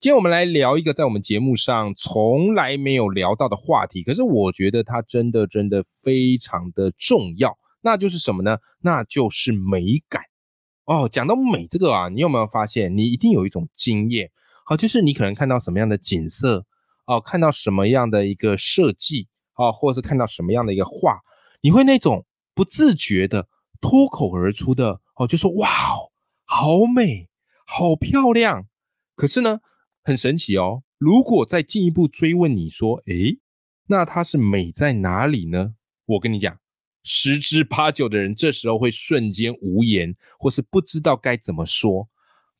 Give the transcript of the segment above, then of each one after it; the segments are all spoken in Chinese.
今天我们来聊一个在我们节目上从来没有聊到的话题，可是我觉得它真的真的非常的重要，那就是什么呢？那就是美感哦。讲到美这个啊，你有没有发现，你一定有一种经验，好，就是你可能看到什么样的景色哦，看到什么样的一个设计啊，或者是看到什么样的一个画，你会那种不自觉的脱口而出的哦，就说哇哦，好美，好漂亮。可是呢？很神奇哦！如果再进一步追问你说，诶，那它是美在哪里呢？我跟你讲，十之八九的人这时候会瞬间无言，或是不知道该怎么说，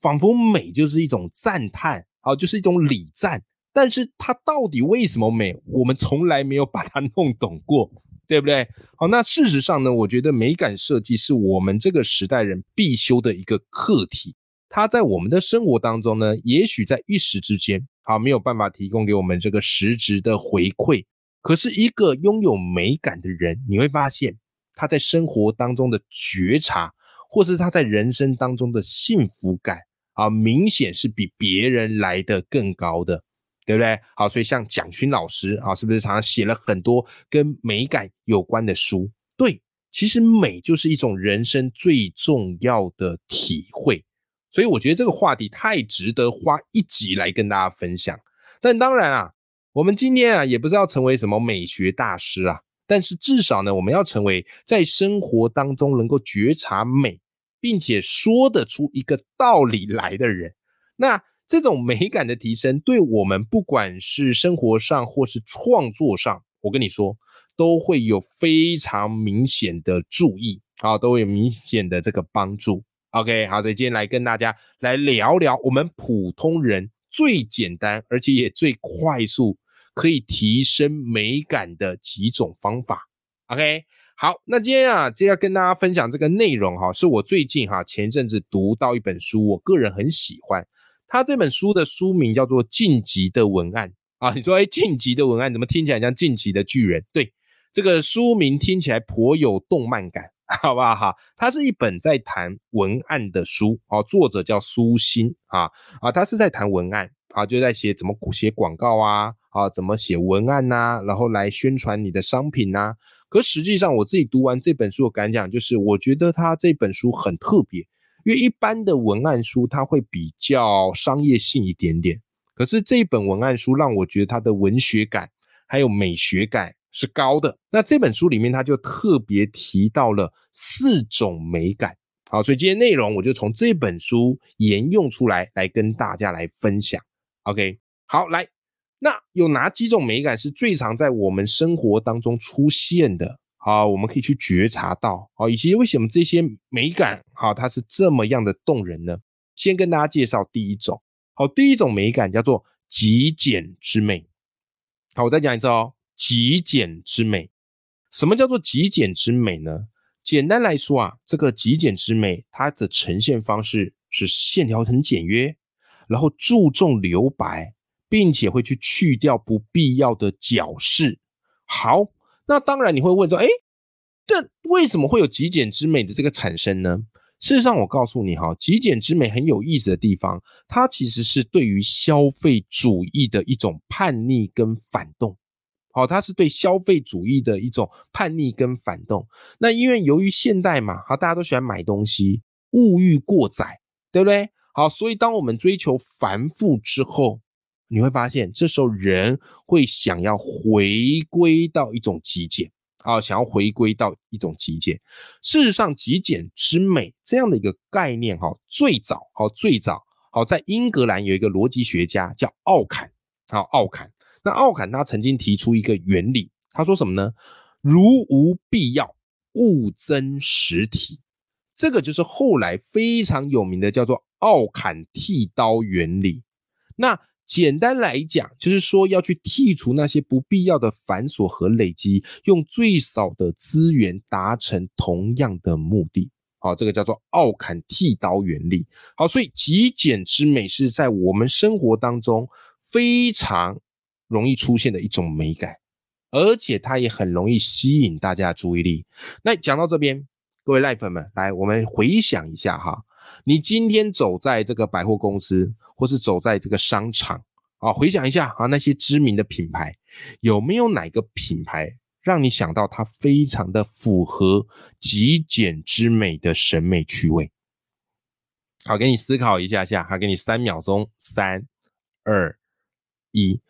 仿佛美就是一种赞叹，啊，就是一种礼赞。但是它到底为什么美，我们从来没有把它弄懂过，对不对？好，那事实上呢，我觉得美感设计是我们这个时代人必修的一个课题。它在我们的生活当中呢，也许在一时之间，好没有办法提供给我们这个实质的回馈。可是，一个拥有美感的人，你会发现他在生活当中的觉察，或是他在人生当中的幸福感啊，明显是比别人来的更高的，对不对？好，所以像蒋勋老师啊，是不是常常写了很多跟美感有关的书？对，其实美就是一种人生最重要的体会。所以我觉得这个话题太值得花一集来跟大家分享。但当然啊，我们今天啊也不是要成为什么美学大师啊，但是至少呢，我们要成为在生活当中能够觉察美，并且说得出一个道理来的人。那这种美感的提升，对我们不管是生活上或是创作上，我跟你说，都会有非常明显的注意啊，都会有明显的这个帮助。OK，好，所以今天来跟大家来聊聊我们普通人最简单而且也最快速可以提升美感的几种方法。OK，好，那今天啊，就要跟大家分享这个内容哈，是我最近哈前阵子读到一本书，我个人很喜欢。他这本书的书名叫做《晋级的文案》啊，你说哎，晋级的文案怎么听起来像晋级的巨人？对，这个书名听起来颇有动漫感。好不好？哈，它是一本在谈文案的书，哦，作者叫苏欣啊啊，他是在谈文案啊，就在写怎么写广告啊啊，怎么写文案呐，然后来宣传你的商品呐。可实际上，我自己读完这本书的感想就是，我觉得他这本书很特别，因为一般的文案书它会比较商业性一点点，可是这一本文案书让我觉得它的文学感还有美学感。是高的。那这本书里面，他就特别提到了四种美感。好，所以今天内容我就从这本书沿用出来，来跟大家来分享。OK，好，来，那有哪几种美感是最常在我们生活当中出现的？好，我们可以去觉察到。好，以及为什么这些美感，好，它是这么样的动人呢？先跟大家介绍第一种。好，第一种美感叫做极简之美。好，我再讲一次哦。极简之美，什么叫做极简之美呢？简单来说啊，这个极简之美，它的呈现方式是线条很简约，然后注重留白，并且会去去掉不必要的矫饰。好，那当然你会问说，哎，这为什么会有极简之美的这个产生呢？事实上，我告诉你哈，极简之美很有意思的地方，它其实是对于消费主义的一种叛逆跟反动。好，它是对消费主义的一种叛逆跟反动。那因为由于现代嘛，好，大家都喜欢买东西，物欲过载，对不对？好，所以当我们追求繁复之后，你会发现这时候人会想要回归到一种极简，啊，想要回归到一种极简。事实上，极简之美这样的一个概念，哈，最早，好，最早，好，在英格兰有一个逻辑学家叫奥坎，好，奥坎。那奥坎他曾经提出一个原理，他说什么呢？如无必要，勿增实体。这个就是后来非常有名的叫做奥坎剃刀原理。那简单来讲，就是说要去剔除那些不必要的繁琐和累积，用最少的资源达成同样的目的。好，这个叫做奥坎剃刀原理。好，所以极简之美是在我们生活当中非常容易出现的一种美感，而且它也很容易吸引大家的注意力。那讲到这边，各位赖粉们，来，我们回想一下哈，你今天走在这个百货公司，或是走在这个商场啊，回想一下啊，那些知名的品牌，有没有哪个品牌？让你想到它非常的符合极简之美的审美趣味。好，给你思考一下下，好，给你三秒钟，三、二、一。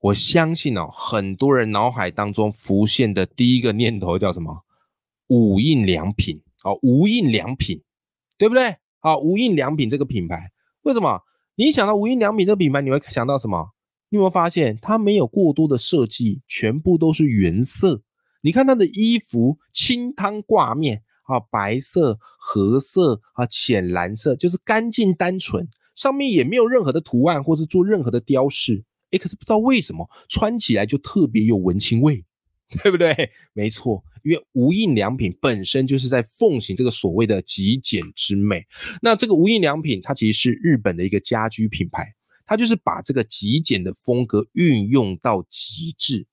我相信哦，很多人脑海当中浮现的第一个念头叫什么？无印良品。哦，无印良品，对不对？好，无印良品这个品牌，为什么？你想到无印良品这个品牌，你会想到什么？你有没有发现它没有过多的设计，全部都是原色？你看它的衣服，清汤挂面啊，白色、褐色啊，浅蓝色，就是干净单纯，上面也没有任何的图案或是做任何的雕饰。哎，可是不知道为什么穿起来就特别有文青味，对不对？没错，因为无印良品本身就是在奉行这个所谓的极简之美。那这个无印良品，它其实是日本的一个家居品牌。它就是把这个极简的风格运用到极致。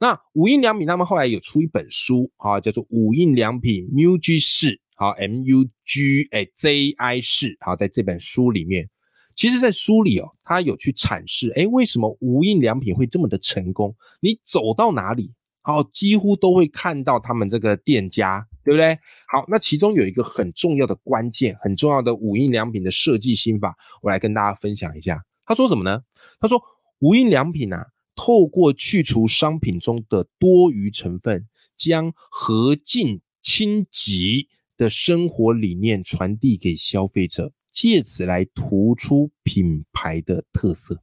那无印良品他们后来有出一本书啊，叫做《无印良品 MUJI 式》，好 M U G 哎 Z I 式，好在这本书里面，其实，在书里哦，他有去阐释，哎，为什么无印良品会这么的成功？你走到哪里，好，几乎都会看到他们这个店家，对不对？好，那其中有一个很重要的关键，很重要的无印良品的设计心法，我来跟大家分享一下。他说什么呢？他说无印良品啊，透过去除商品中的多余成分，将和尽清极的生活理念传递给消费者，借此来突出品牌的特色。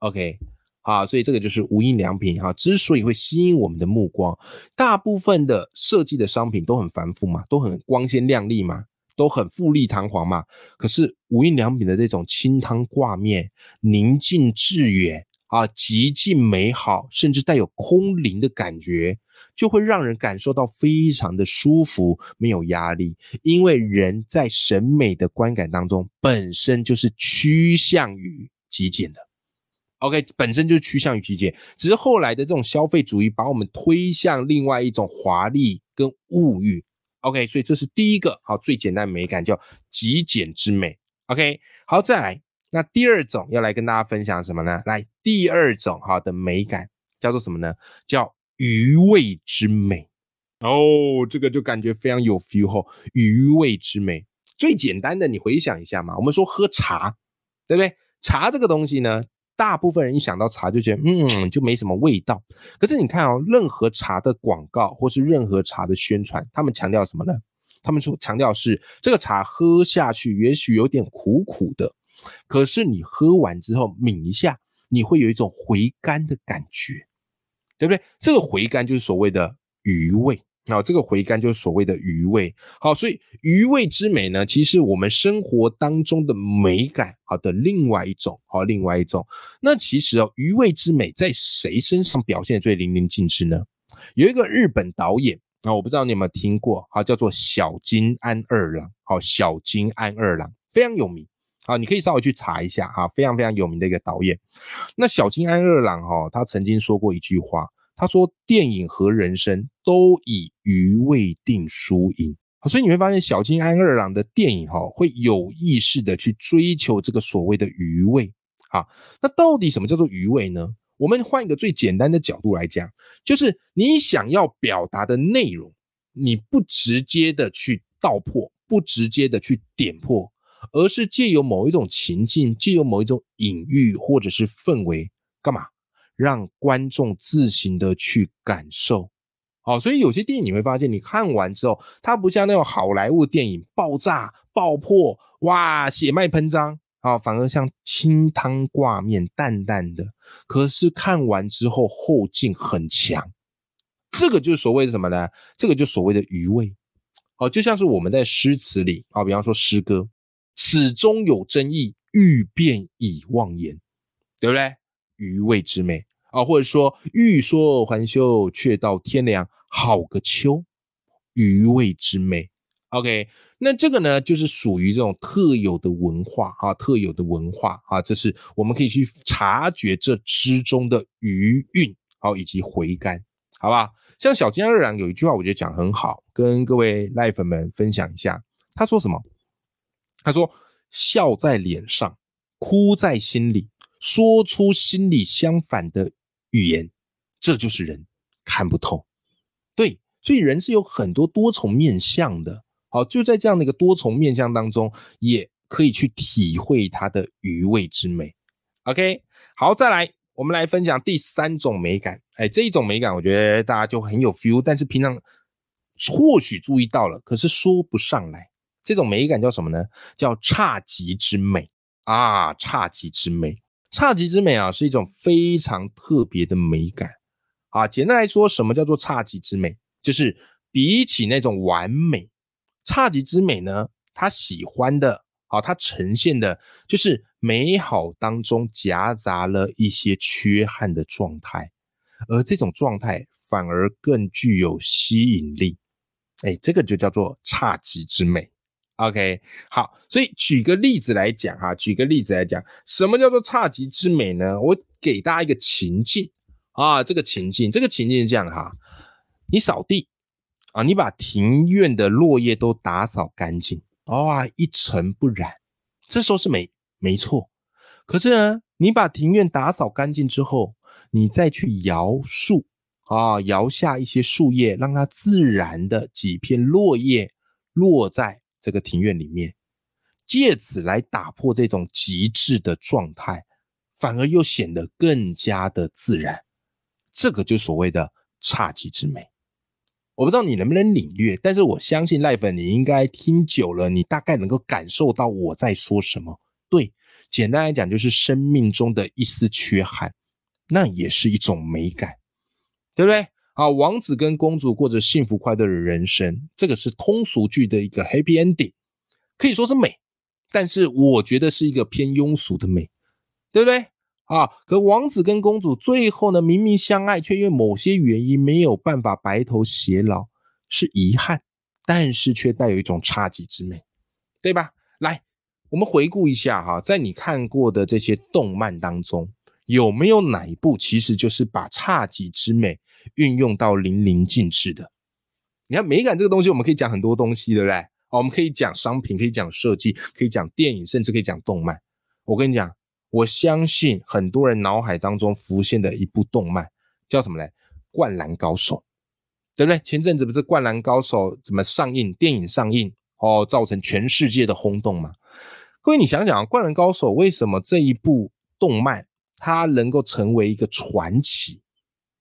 OK，好，所以这个就是无印良品哈，之所以会吸引我们的目光，大部分的设计的商品都很繁复嘛，都很光鲜亮丽嘛。都很富丽堂皇嘛，可是无印良品的这种清汤挂面、宁静致远啊、极尽美好，甚至带有空灵的感觉，就会让人感受到非常的舒服，没有压力。因为人在审美的观感当中，本身就是趋向于极简的。OK，本身就是趋向于极简，只是后来的这种消费主义把我们推向另外一种华丽跟物欲。OK，所以这是第一个好最简单的美感，叫极简之美。OK，好，再来，那第二种要来跟大家分享什么呢？来，第二种好的美感叫做什么呢？叫余味之美。哦，这个就感觉非常有 feel 吼，余味之美。最简单的，你回想一下嘛，我们说喝茶，对不对？茶这个东西呢？大部分人一想到茶就觉得，嗯，就没什么味道。可是你看哦，任何茶的广告或是任何茶的宣传，他们强调什么呢？他们说强调是这个茶喝下去也许有点苦苦的，可是你喝完之后抿一下，你会有一种回甘的感觉，对不对？这个回甘就是所谓的余味。那这个回甘就是所谓的余味，好，所以余味之美呢，其实我们生活当中的美感，好的另外一种，好，另外一种。那其实哦，余味之美在谁身上表现最淋漓尽致呢？有一个日本导演啊，我不知道你有没有听过，好，叫做小津安二郎，好，小津安二郎非常有名，好，你可以稍微去查一下哈，非常非常有名的一个导演。那小津安二郎哈，他曾经说过一句话。他说：“电影和人生都以余味定输赢。”所以你会发现，小金安二郎的电影哈，会有意识的去追求这个所谓的余味。啊，那到底什么叫做余味呢？我们换一个最简单的角度来讲，就是你想要表达的内容，你不直接的去道破，不直接的去点破，而是借由某一种情境，借由某一种隐喻或者是氛围，干嘛？让观众自行的去感受，好，所以有些电影你会发现，你看完之后，它不像那种好莱坞电影爆炸、爆破，哇，血脉喷张，啊，反而像清汤挂面，淡淡的。可是看完之后后劲很强，这个就是所谓的什么呢？这个就所谓的余味，哦，就像是我们在诗词里啊，比方说诗歌，始终有争议，欲辨已忘言。对不对？余味之美啊，或者说欲说还休，却道天凉，好个秋，余味之美。OK，那这个呢，就是属于这种特有的文化啊，特有的文化啊，这是我们可以去察觉这之中的余韵，好以及回甘，好吧？像小金二郎有一句话，我觉得讲很好，跟各位赖粉们分享一下。他说什么？他说：“笑在脸上，哭在心里，说出心里相反的语言，这就是人看不透。”对，所以人是有很多多重面相的。好，就在这样的一个多重面相当中，也可以去体会它的余味之美。OK，好，再来，我们来分享第三种美感。哎，这一种美感，我觉得大家就很有 feel，但是平常或许注意到了，可是说不上来。这种美感叫什么呢？叫侘寂之美啊！侘寂之美，侘寂之美啊，是一种非常特别的美感啊。简单来说，什么叫做侘寂之美？就是比起那种完美。侘寂之美呢，他喜欢的，好，他呈现的就是美好当中夹杂了一些缺憾的状态，而这种状态反而更具有吸引力。哎，这个就叫做侘寂之美。OK，好，所以举个例子来讲哈，举个例子来讲，什么叫做侘寂之美呢？我给大家一个情境啊，这个情境，这个情境是这样哈，你扫地。啊，你把庭院的落叶都打扫干净，哇，一尘不染，这时候是没没错。可是呢，你把庭院打扫干净之后，你再去摇树啊，摇下一些树叶，让它自然的几片落叶落在这个庭院里面，借此来打破这种极致的状态，反而又显得更加的自然。这个就所谓的侘寂之美。我不知道你能不能领略，但是我相信赖粉你应该听久了，你大概能够感受到我在说什么。对，简单来讲就是生命中的一丝缺憾，那也是一种美感，对不对？啊，王子跟公主过着幸福快乐的人生，这个是通俗剧的一个 happy ending，可以说是美，但是我觉得是一个偏庸俗的美，对不对？啊！可王子跟公主最后呢，明明相爱，却因为某些原因没有办法白头偕老，是遗憾，但是却带有一种差寂之美，对吧？来，我们回顾一下哈，在你看过的这些动漫当中，有没有哪一部其实就是把侘寂之美运用到淋漓尽致的？你看美感这个东西，我们可以讲很多东西，对不对？我们可以讲商品，可以讲设计，可以讲电影，甚至可以讲动漫。我跟你讲。我相信很多人脑海当中浮现的一部动漫叫什么嘞？《灌篮高手》，对不对？前阵子不是《灌篮高手》怎么上映？电影上映哦，造成全世界的轰动嘛？各位，你想想啊，《灌篮高手》为什么这一部动漫它能够成为一个传奇，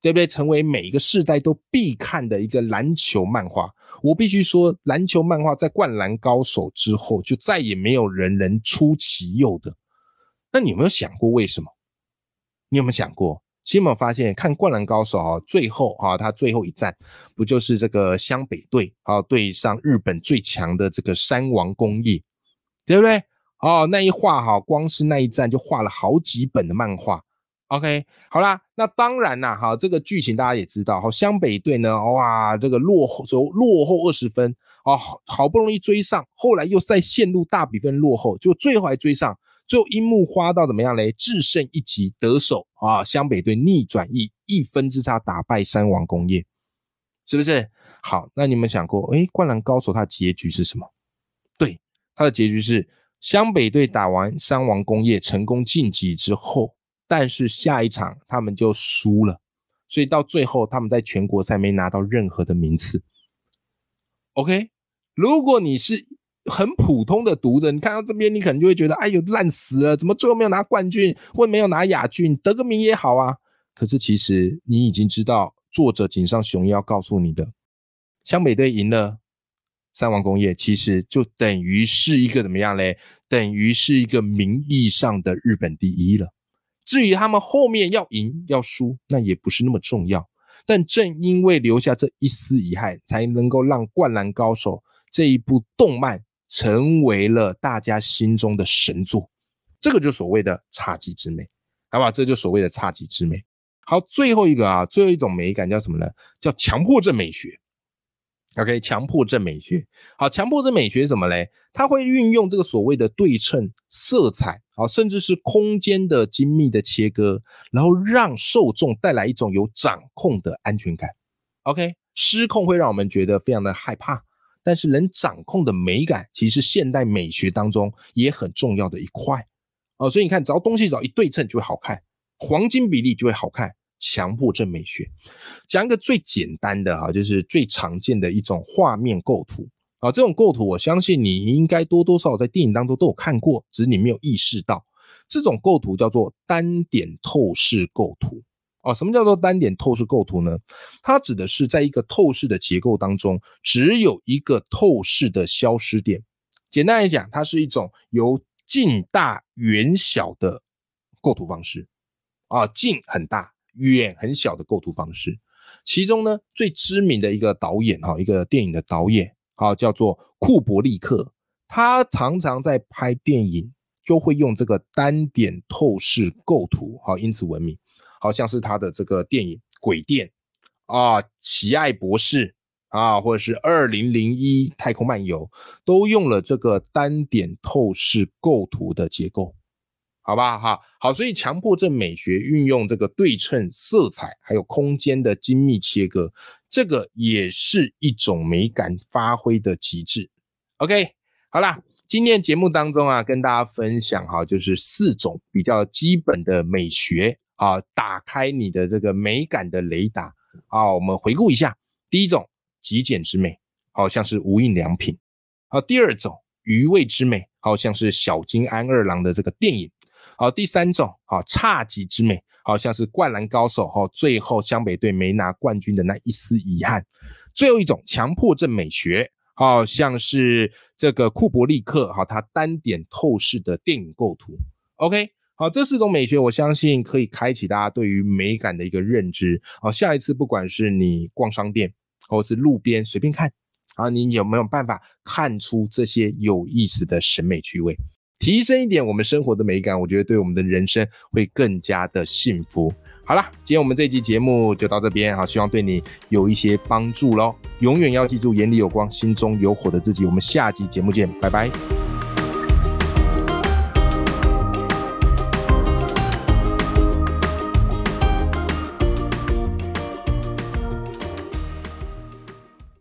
对不对？成为每一个世代都必看的一个篮球漫画。我必须说，篮球漫画在《灌篮高手》之后，就再也没有人能出其右的。那你有没有想过为什么？你有没有想过？其实有没有发现，看《灌篮高手》啊，最后啊，他最后一战不就是这个湘北队啊对上日本最强的这个山王工业，对不对？哦，那一画哈，光是那一站就画了好几本的漫画。OK，好啦，那当然啦，哈，这个剧情大家也知道，好，湘北队呢，哇，这个落后走落后二十分，哦，好好不容易追上，后来又再陷入大比分落后，就最后还追上。最后樱木花道怎么样嘞？制胜一击得手啊！湘北队逆转一一分之差打败山王工业，是不是？好，那你们想过，哎，灌篮高手它结局是什么？对，它的结局是湘北队打完山王工业成功晋级之后，但是下一场他们就输了，所以到最后他们在全国赛没拿到任何的名次。OK，如果你是。很普通的读者，你看到这边，你可能就会觉得，哎呦，烂死了！怎么最后没有拿冠军，或没有拿亚军，得个名也好啊？可是其实你已经知道，作者井上雄一要告诉你的，湘北队赢了三王工业，其实就等于是一个怎么样嘞？等于是一个名义上的日本第一了。至于他们后面要赢要输，那也不是那么重要。但正因为留下这一丝遗憾，才能够让《灌篮高手》这一部动漫。成为了大家心中的神作，这个就所谓的侘寂之美。好吧？这就所谓的差级之美。好，最后一个啊，最后一种美感叫什么呢？叫强迫症美学。OK，强迫症美学。好，强迫症美学什么嘞？它会运用这个所谓的对称、色彩，好，甚至是空间的精密的切割，然后让受众带来一种有掌控的安全感。OK，失控会让我们觉得非常的害怕，但是能掌控的美感，其实现代美学当中也很重要的一块。哦，所以你看，只要东西只要一对称就会好看，黄金比例就会好看。强迫症美学，讲一个最简单的哈，就是最常见的一种画面构图啊。这种构图，我相信你应该多多少少在电影当中都有看过，只是你没有意识到。这种构图叫做单点透视构图哦。什么叫做单点透视构图呢？它指的是在一个透视的结构当中，只有一个透视的消失点。简单来讲，它是一种由近大远小的构图方式啊，近很大。远很小的构图方式，其中呢最知名的一个导演哈，一个电影的导演好叫做库伯利克，他常常在拍电影就会用这个单点透视构图好，因此闻名。好像是他的这个电影《鬼店》啊，《奇爱博士》啊，或者是《二零零一太空漫游》，都用了这个单点透视构图的结构。好吧，哈好，所以强迫症美学运用这个对称、色彩还有空间的精密切割，这个也是一种美感发挥的极致。OK，好啦，今天节目当中啊，跟大家分享哈，就是四种比较基本的美学啊，打开你的这个美感的雷达啊。我们回顾一下，第一种极简之美，好像是无印良品；好，第二种余味之美，好像是小金安二郎的这个电影。好，第三种，好差级之美，好像是灌篮高手，哈，最后湘北队没拿冠军的那一丝遗憾。最后一种强迫症美学，好像是这个库伯利克，哈，他单点透视的电影构图。OK，好，这四种美学，我相信可以开启大家对于美感的一个认知。好，下一次不管是你逛商店，或是路边随便看，啊，你有没有办法看出这些有意思的审美趣味？提升一点我们生活的美感，我觉得对我们的人生会更加的幸福。好了，今天我们这期节目就到这边，好，希望对你有一些帮助喽。永远要记住，眼里有光，心中有火的自己。我们下期节目见，拜拜。